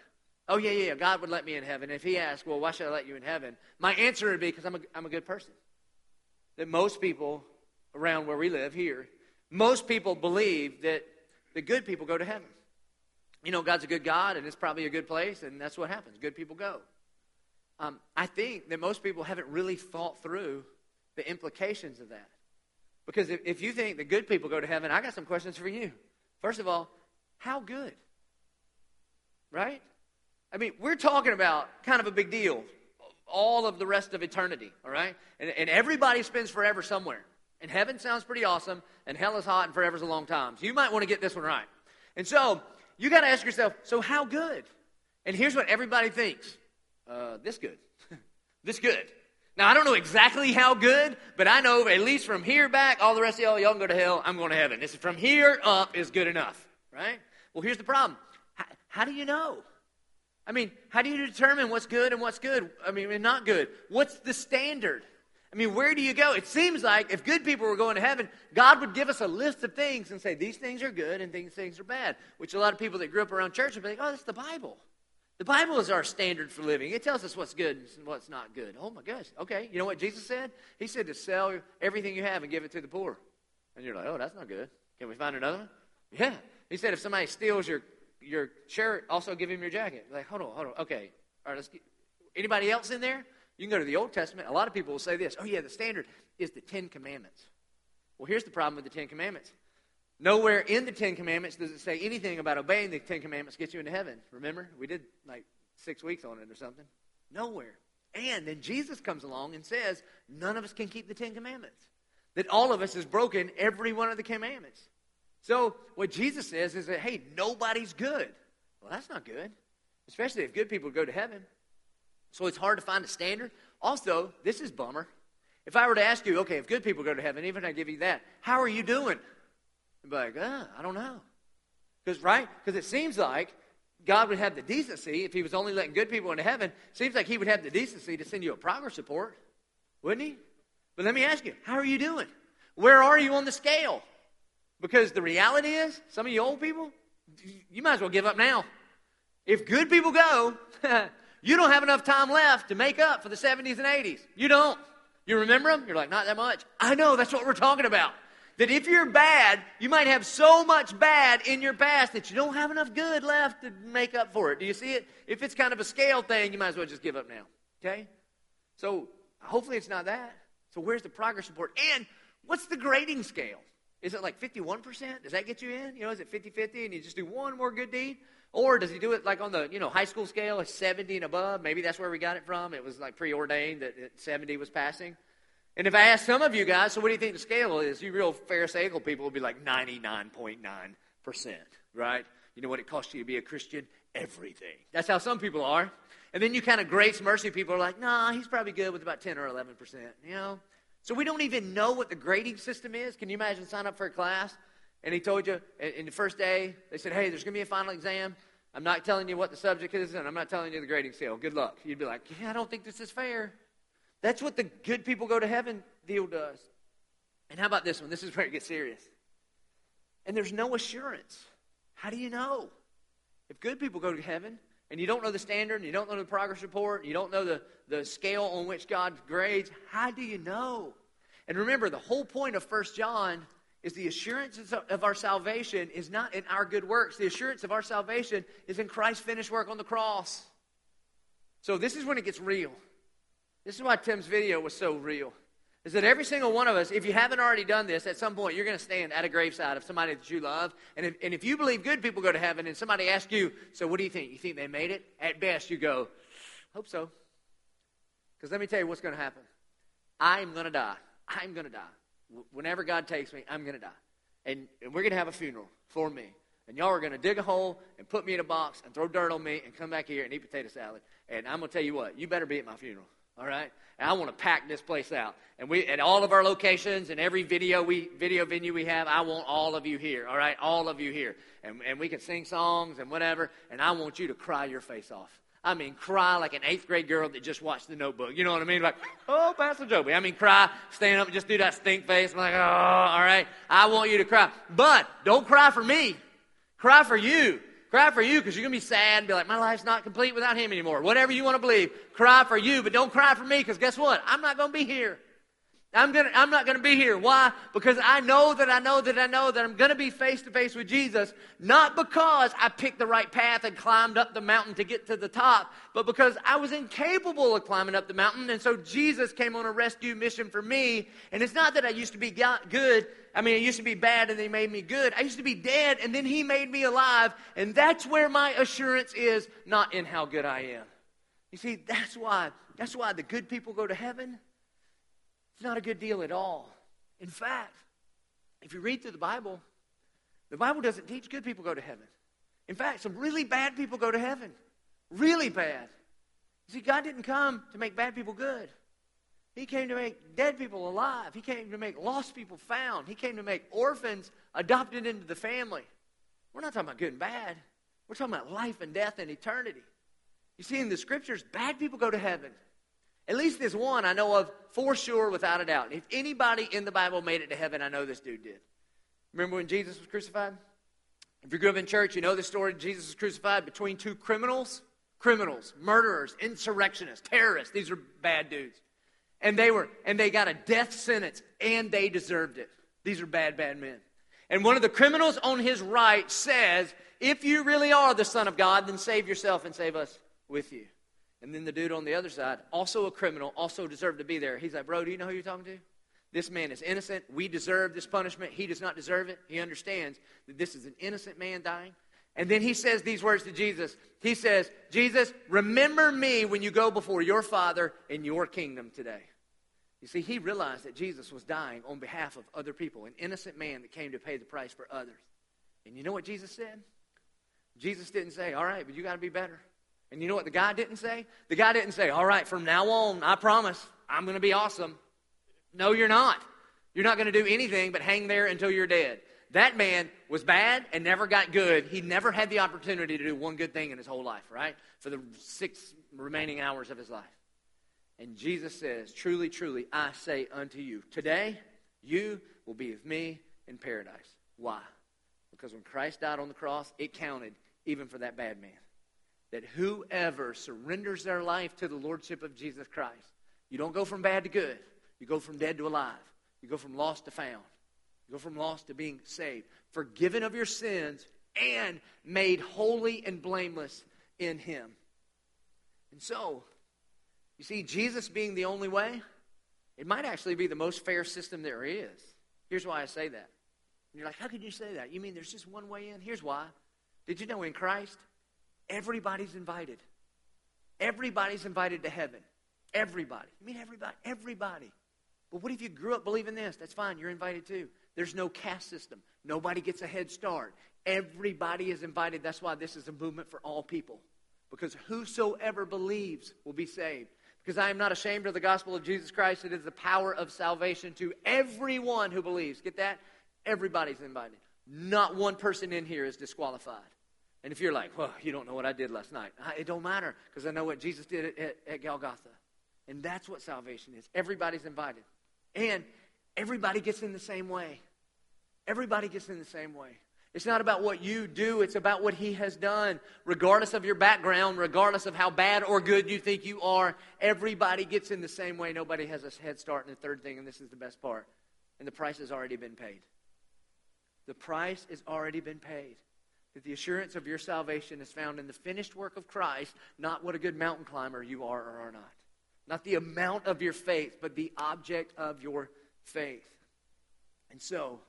Oh, yeah, yeah, God would let me in heaven. If he asked, well, why should I let you in heaven? My answer would be because I'm a, I'm a good person. That most people around where we live here, most people believe that the good people go to heaven. You know, God's a good God, and it's probably a good place, and that's what happens. Good people go. Um, I think that most people haven't really thought through the implications of that. Because if, if you think the good people go to heaven, I got some questions for you. First of all, how good? Right? I mean, we're talking about kind of a big deal. All of the rest of eternity, all right? And, and everybody spends forever somewhere. And heaven sounds pretty awesome, and hell is hot, and forever's a long time. So you might want to get this one right. And so you got to ask yourself, so how good? And here's what everybody thinks uh, this good. this good. Now, I don't know exactly how good, but I know at least from here back, all the rest of y'all, y'all can go to hell. I'm going to heaven. This is from here up is good enough, right? Well, here's the problem. How, how, do you know? I mean, how do you determine what's good and what's good? I mean, and not good. What's the standard? I mean, where do you go? It seems like if good people were going to heaven, God would give us a list of things and say, these things are good and these things are bad, which a lot of people that grew up around church would be like, oh, that's the Bible. The Bible is our standard for living. It tells us what's good and what's not good. Oh, my gosh. Okay. You know what Jesus said? He said to sell everything you have and give it to the poor. And you're like, oh, that's not good. Can we find another one? Yeah. He said, if somebody steals your, your shirt, also give him your jacket. Like, hold on, hold on. Okay. All right, let's get, anybody else in there? You can go to the Old Testament. A lot of people will say this. Oh, yeah, the standard is the Ten Commandments. Well, here's the problem with the Ten Commandments. Nowhere in the Ten Commandments does it say anything about obeying the Ten Commandments gets you into heaven. Remember? We did like six weeks on it or something. Nowhere. And then Jesus comes along and says, none of us can keep the Ten Commandments. That all of us has broken every one of the commandments. So what Jesus says is that, hey, nobody's good. Well, that's not good, especially if good people go to heaven. So it's hard to find a standard. Also, this is bummer. If I were to ask you, okay, if good people go to heaven, even if I give you that, how are you doing? You'd be like, uh, I don't know. Because, right? Because it seems like God would have the decency, if he was only letting good people into heaven, seems like he would have the decency to send you a progress report, wouldn't he? But let me ask you, how are you doing? Where are you on the scale? Because the reality is, some of you old people, you might as well give up now. If good people go, you don't have enough time left to make up for the 70s and 80s. You don't. You remember them? You're like, not that much. I know, that's what we're talking about. That if you're bad, you might have so much bad in your past that you don't have enough good left to make up for it. Do you see it? If it's kind of a scale thing, you might as well just give up now. Okay? So hopefully it's not that. So where's the progress report? And what's the grading scale? Is it like 51%? Does that get you in? You know, is it 50 50 and you just do one more good deed? Or does he do it like on the, you know, high school scale, a 70 and above? Maybe that's where we got it from. It was like preordained that 70 was passing. And if I ask some of you guys, so what do you think the scale is? You real Pharisaical people will be like 99.9%, right? You know what it costs you to be a Christian? everything. That's how some people are. And then you kind of grace mercy people are like, nah, he's probably good with about 10 or 11%, you know? So we don't even know what the grading system is. Can you imagine sign up for a class and he told you in the first day, they said, hey, there's going to be a final exam. I'm not telling you what the subject is, and I'm not telling you the grading scale. Good luck. You'd be like, yeah, I don't think this is fair. That's what the good people go to heaven deal does. And how about this one? This is where it gets serious. And there's no assurance. How do you know? If good people go to heaven and you don't know the standard, and you don't know the progress report, and you don't know the, the scale on which God grades, how do you know? And remember, the whole point of First John is the assurance of our salvation is not in our good works. The assurance of our salvation is in Christ's finished work on the cross. So this is when it gets real. This is why Tim's video was so real. Is that every single one of us, if you haven't already done this, at some point you're going to stand at a graveside of somebody that you love. And if, and if you believe good people go to heaven and somebody asks you, So what do you think? You think they made it? At best, you go, Hope so. Because let me tell you what's going to happen. I'm going to die. I'm going to die whenever God takes me, I'm going to die. And, and we're going to have a funeral for me. And y'all are going to dig a hole and put me in a box and throw dirt on me and come back here and eat potato salad. And I'm going to tell you what, you better be at my funeral. All right? And I want to pack this place out. And we at all of our locations and every video we video venue we have, I want all of you here. All right? All of you here. And, and we can sing songs and whatever. And I want you to cry your face off. I mean, cry like an eighth grade girl that just watched the notebook. You know what I mean? Like, oh, Pastor Joby. I mean, cry, stand up and just do that stink face. I'm like, oh, all right. I want you to cry. But don't cry for me. Cry for you. Cry for you because you're going to be sad and be like, my life's not complete without him anymore. Whatever you want to believe, cry for you, but don't cry for me because guess what? I'm not going to be here. I'm, gonna, I'm not going to be here. Why? Because I know that I know that I know that I'm going to be face to face with Jesus, not because I picked the right path and climbed up the mountain to get to the top, but because I was incapable of climbing up the mountain. And so Jesus came on a rescue mission for me. And it's not that I used to be good. I mean, I used to be bad and they made me good. I used to be dead and then he made me alive. And that's where my assurance is, not in how good I am. You see, that's why, that's why the good people go to heaven not a good deal at all. In fact, if you read through the Bible, the Bible doesn't teach good people go to heaven. In fact, some really bad people go to heaven. Really bad. See, God didn't come to make bad people good. He came to make dead people alive. He came to make lost people found. He came to make orphans adopted into the family. We're not talking about good and bad. We're talking about life and death and eternity. You see, in the scriptures, bad people go to heaven. At least there's one I know of for sure, without a doubt. If anybody in the Bible made it to heaven, I know this dude did. Remember when Jesus was crucified? If you grew up in church, you know the story. Jesus was crucified between two criminals. Criminals, murderers, insurrectionists, terrorists. These are bad dudes. And they were, and they got a death sentence, and they deserved it. These are bad, bad men. And one of the criminals on his right says, If you really are the Son of God, then save yourself and save us with you. And then the dude on the other side, also a criminal, also deserved to be there. He's like, Bro, do you know who you're talking to? This man is innocent. We deserve this punishment. He does not deserve it. He understands that this is an innocent man dying. And then he says these words to Jesus. He says, Jesus, remember me when you go before your Father in your kingdom today. You see, he realized that Jesus was dying on behalf of other people, an innocent man that came to pay the price for others. And you know what Jesus said? Jesus didn't say, All right, but you got to be better. And you know what the guy didn't say? The guy didn't say, All right, from now on, I promise, I'm going to be awesome. No, you're not. You're not going to do anything but hang there until you're dead. That man was bad and never got good. He never had the opportunity to do one good thing in his whole life, right? For the six remaining hours of his life. And Jesus says, Truly, truly, I say unto you, today you will be with me in paradise. Why? Because when Christ died on the cross, it counted even for that bad man that whoever surrenders their life to the Lordship of Jesus Christ, you don't go from bad to good. You go from dead to alive. You go from lost to found. You go from lost to being saved, forgiven of your sins, and made holy and blameless in Him. And so, you see, Jesus being the only way, it might actually be the most fair system there is. Here's why I say that. And you're like, how could you say that? You mean there's just one way in? Here's why. Did you know in Christ, Everybody's invited. Everybody's invited to heaven. Everybody. I mean, everybody. Everybody. But what if you grew up believing this? That's fine. You're invited too. There's no caste system. Nobody gets a head start. Everybody is invited. That's why this is a movement for all people. Because whosoever believes will be saved. Because I am not ashamed of the gospel of Jesus Christ. It is the power of salvation to everyone who believes. Get that? Everybody's invited. Not one person in here is disqualified. And if you're like, well, you don't know what I did last night, it don't matter because I know what Jesus did at, at, Golgotha. And that's what salvation is. Everybody's invited. And everybody gets in the same way. Everybody gets in the same way. It's not about what you do, it's about what He has done. Regardless of your background, regardless of how bad or good you think you are, everybody gets in the same way. Nobody has a head start. And the third thing, and this is the best part, and the price has already been paid. The price has already been paid. That the assurance of your salvation is found in the finished work of Christ, not what a good mountain climber you are or are not. Not the amount of your faith, but the object of your faith. And so,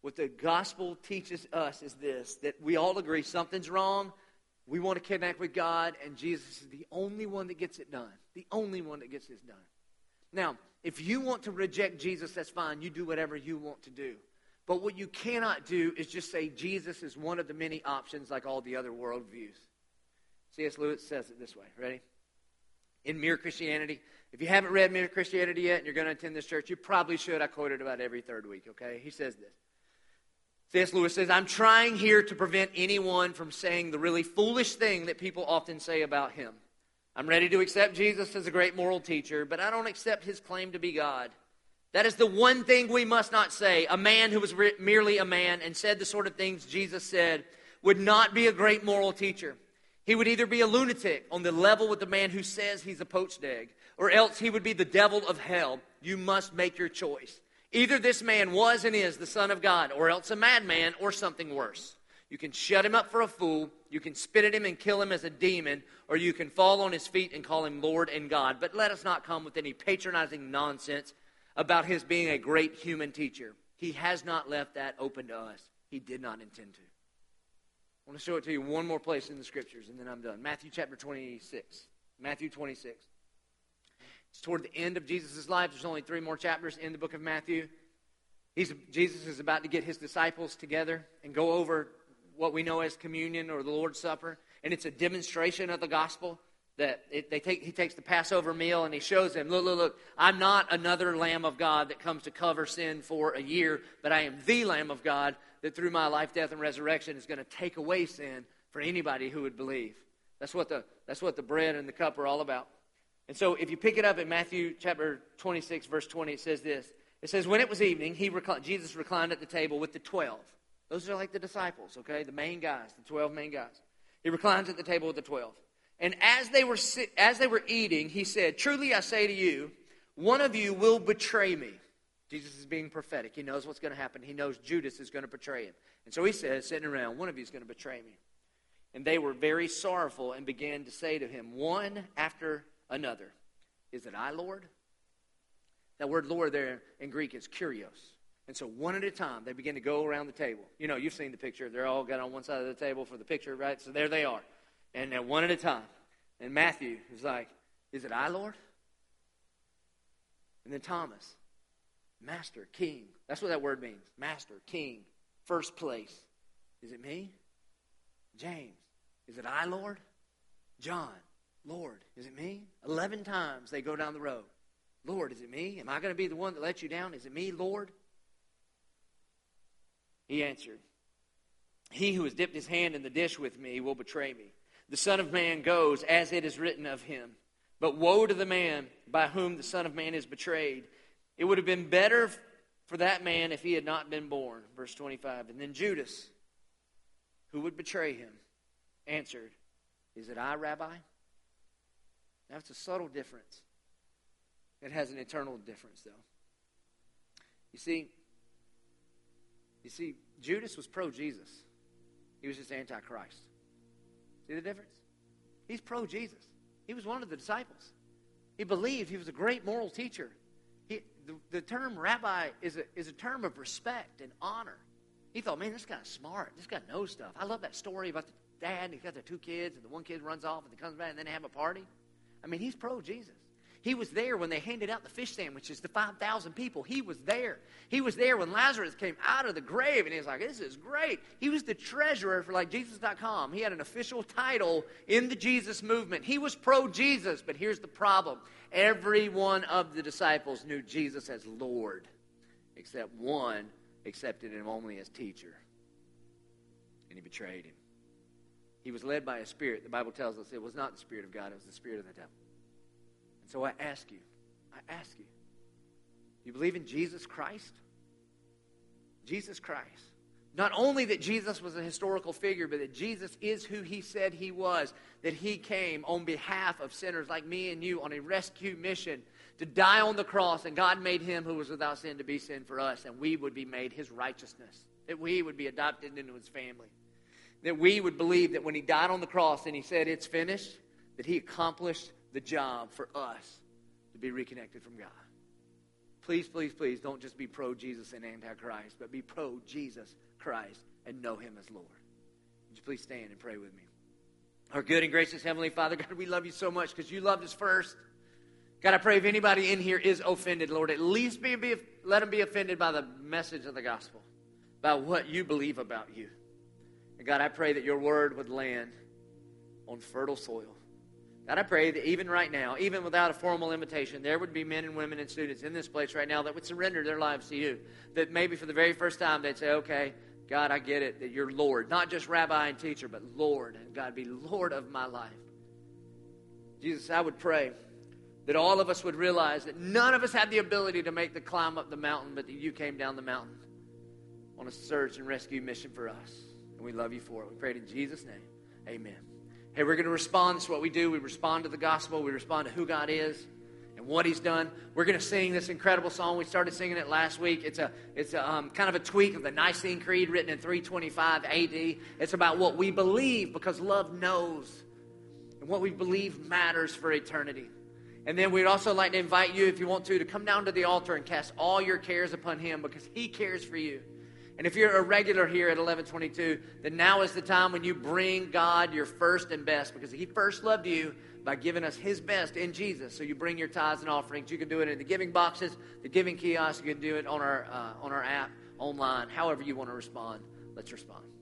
what the gospel teaches us is this that we all agree something's wrong. We want to connect with God, and Jesus is the only one that gets it done. The only one that gets this done. Now, if you want to reject Jesus, that's fine. You do whatever you want to do. But what you cannot do is just say Jesus is one of the many options like all the other worldviews. C.S. Lewis says it this way. Ready? In Mere Christianity, if you haven't read Mere Christianity yet and you're going to attend this church, you probably should. I quote it about every third week, okay? He says this. C.S. Lewis says, I'm trying here to prevent anyone from saying the really foolish thing that people often say about him. I'm ready to accept Jesus as a great moral teacher, but I don't accept his claim to be God. That is the one thing we must not say. A man who was re- merely a man and said the sort of things Jesus said would not be a great moral teacher. He would either be a lunatic on the level with the man who says he's a poached egg, or else he would be the devil of hell. You must make your choice. Either this man was and is the Son of God, or else a madman, or something worse. You can shut him up for a fool, you can spit at him and kill him as a demon, or you can fall on his feet and call him Lord and God. But let us not come with any patronizing nonsense about his being a great human teacher. He has not left that open to us. He did not intend to. I want to show it to you one more place in the scriptures, and then I'm done. Matthew chapter 26. Matthew 26. It's toward the end of Jesus' life. There's only three more chapters in the book of Matthew. He's, Jesus is about to get his disciples together and go over what we know as communion or the Lord's Supper. And it's a demonstration of the gospel that it, they take, he takes the Passover meal and he shows them, look, look, look, I'm not another Lamb of God that comes to cover sin for a year, but I am the Lamb of God that through my life, death, and resurrection is going to take away sin for anybody who would believe. That's what the, that's what the bread and the cup are all about. And so if you pick it up in Matthew chapter 26, verse 20, it says this. It says, When it was evening, he Jesus reclined at the table with the 12. Those are like the disciples, okay? The main guys, the 12 main guys. He reclines at the table with the 12. And as they were as they were eating, he said, "Truly I say to you, one of you will betray me." Jesus is being prophetic. He knows what's going to happen. He knows Judas is going to betray him. And so he says, sitting around, one of you is going to betray me. And they were very sorrowful and began to say to him, one after another, Is it I, Lord? That word Lord there in Greek is kurios. And so one at a time, they begin to go around the table. You know, you've seen the picture. They're all got on one side of the table for the picture, right? So there they are and then one at a time. And Matthew is like, Is it I, Lord? And then Thomas, Master, King. That's what that word means. Master, King, first place. Is it me? James, is it I, Lord? John, Lord, is it me? Eleven times they go down the road. Lord, is it me? Am I going to be the one that lets you down? Is it me, Lord? He answered, He who has dipped his hand in the dish with me will betray me. The Son of Man goes as it is written of him. But woe to the man by whom the Son of Man is betrayed. It would have been better for that man if he had not been born. Verse 25. And then Judas, who would betray him, answered, Is it I, Rabbi? It's a subtle difference. It has an eternal difference, though. You see, you see, Judas was pro Jesus. He was just anti Christ. See the difference? He's pro Jesus. He was one of the disciples. He believed he was a great moral teacher. He, the, the term rabbi is a, is a term of respect and honor. He thought, man, this guy's smart. This guy knows stuff. I love that story about the dad, and he's got the two kids, and the one kid runs off and he comes back, and then they have a party. I mean, he's pro Jesus. He was there when they handed out the fish sandwiches to 5,000 people. He was there. He was there when Lazarus came out of the grave, and he was like, This is great. He was the treasurer for like Jesus.com. He had an official title in the Jesus movement. He was pro Jesus, but here's the problem every one of the disciples knew Jesus as Lord, except one accepted him only as teacher. And he betrayed him. He was led by a spirit. The Bible tells us it was not the spirit of God, it was the spirit of the devil. And so I ask you, I ask you, you believe in Jesus Christ? Jesus Christ. Not only that Jesus was a historical figure, but that Jesus is who he said he was, that he came on behalf of sinners like me and you on a rescue mission to die on the cross, and God made him who was without sin to be sin for us, and we would be made his righteousness, that we would be adopted into his family that we would believe that when he died on the cross and he said, It's finished, that he accomplished the job for us to be reconnected from God. Please, please, please don't just be pro Jesus and anti Christ, but be pro Jesus Christ and know him as Lord. Would you please stand and pray with me? Our good and gracious Heavenly Father, God, we love you so much because you loved us first. God, I pray if anybody in here is offended, Lord, at least be, be, let them be offended by the message of the gospel, by what you believe about you. And God, I pray that your word would land on fertile soil. God, I pray that even right now, even without a formal invitation, there would be men and women and students in this place right now that would surrender their lives to you. That maybe for the very first time they'd say, okay, God, I get it, that you're Lord. Not just rabbi and teacher, but Lord. And God, be Lord of my life. Jesus, I would pray that all of us would realize that none of us had the ability to make the climb up the mountain, but that you came down the mountain on a search and rescue mission for us. And we love you for it. We pray in Jesus' name. Amen. Hey, we're going to respond. This is what we do. We respond to the gospel. We respond to who God is and what He's done. We're going to sing this incredible song. We started singing it last week. It's a it's a um, kind of a tweak of the Nicene Creed written in 325 AD. It's about what we believe because love knows, and what we believe matters for eternity. And then we'd also like to invite you, if you want to, to come down to the altar and cast all your cares upon Him because He cares for you. And if you're a regular here at 1122, then now is the time when you bring God your first and best because He first loved you by giving us His best in Jesus. So you bring your tithes and offerings. You can do it in the giving boxes, the giving kiosk. You can do it on our, uh, on our app, online, however you want to respond. Let's respond.